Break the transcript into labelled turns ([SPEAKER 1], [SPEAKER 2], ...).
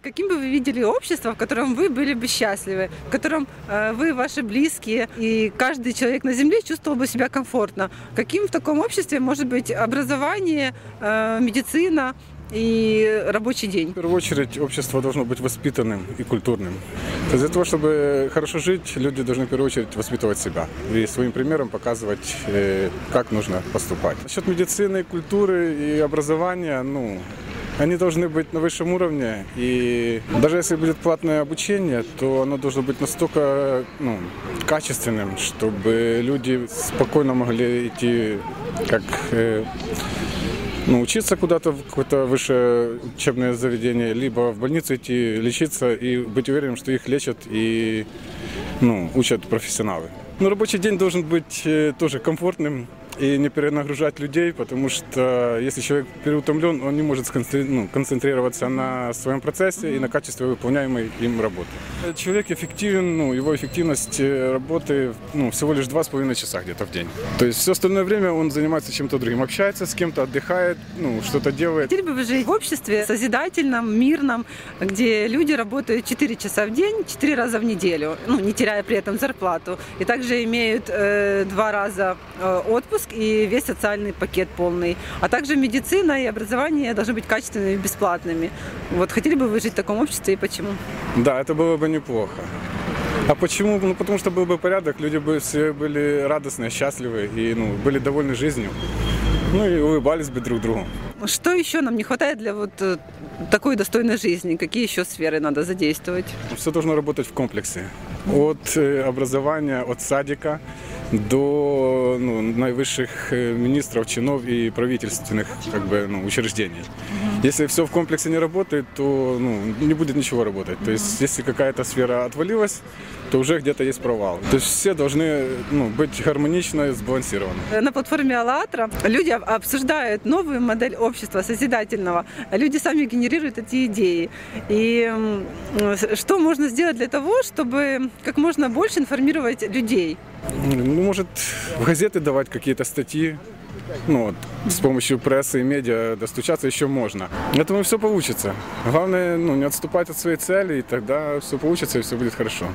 [SPEAKER 1] Каким бы вы видели общество, в котором вы были бы счастливы, в котором э, вы, ваши близкие и каждый человек на Земле чувствовал бы себя комфортно? Каким в таком обществе может быть образование, э, медицина и рабочий день?
[SPEAKER 2] В первую очередь общество должно быть воспитанным и культурным. То есть для того, чтобы хорошо жить, люди должны в первую очередь воспитывать себя и своим примером показывать, э, как нужно поступать. Насчет медицины, культуры и образования, ну, они должны быть на высшем уровне. И даже если будет платное обучение, то оно должно быть настолько ну, качественным, чтобы люди спокойно могли идти как э, ну, учиться куда-то в какое-то высшее учебное заведение, либо в больницу идти лечиться и быть уверенным, что их лечат и ну, учат профессионалы. Ну, рабочий день должен быть э, тоже комфортным, и не перенагружать людей, потому что если человек переутомлен, он не может ну, концентрироваться на своем процессе и на качестве выполняемой им работы. Человек эффективен, ну, его эффективность э, работы ну, всего лишь два с половиной часа где-то в день. То есть все остальное время он занимается чем-то другим, общается с кем-то, отдыхает, ну, что-то делает.
[SPEAKER 1] Хотели бы вы жить в обществе созидательном, мирном, где люди работают 4 часа в день, 4 раза в неделю, ну, не теряя при этом зарплату, и также имеют э, два раза э, отпуск, отпуск и весь социальный пакет полный. А также медицина и образование должны быть качественными и бесплатными. Вот хотели бы вы жить в таком обществе и почему?
[SPEAKER 2] Да, это было бы неплохо. А почему? Ну, потому что был бы порядок, люди бы все были радостные, счастливы и ну, были довольны жизнью. Ну и улыбались бы друг другу.
[SPEAKER 1] Что еще нам не хватает для вот э, такой достойной жизни? Какие еще сферы надо задействовать?
[SPEAKER 2] Все должно работать в комплексе. От э, образования, от садика до ну, наивысших э, министров, чинов и правительственных как бы, ну, учреждений. Если все в комплексе не работает, то ну, не будет ничего работать. То есть если какая-то сфера отвалилась, то уже где-то есть провал. То есть все должны ну, быть гармонично и сбалансированы.
[SPEAKER 1] На платформе АЛЛАТРА люди обсуждают новую модель общества созидательного. Люди сами генерируют эти идеи. И что можно сделать для того, чтобы как можно больше информировать людей?
[SPEAKER 2] Ну, может, в газеты давать какие-то статьи, ну, вот, с помощью прессы и медиа достучаться еще можно. Я думаю, все получится. Главное, ну, не отступать от своей цели, и тогда все получится, и все будет хорошо.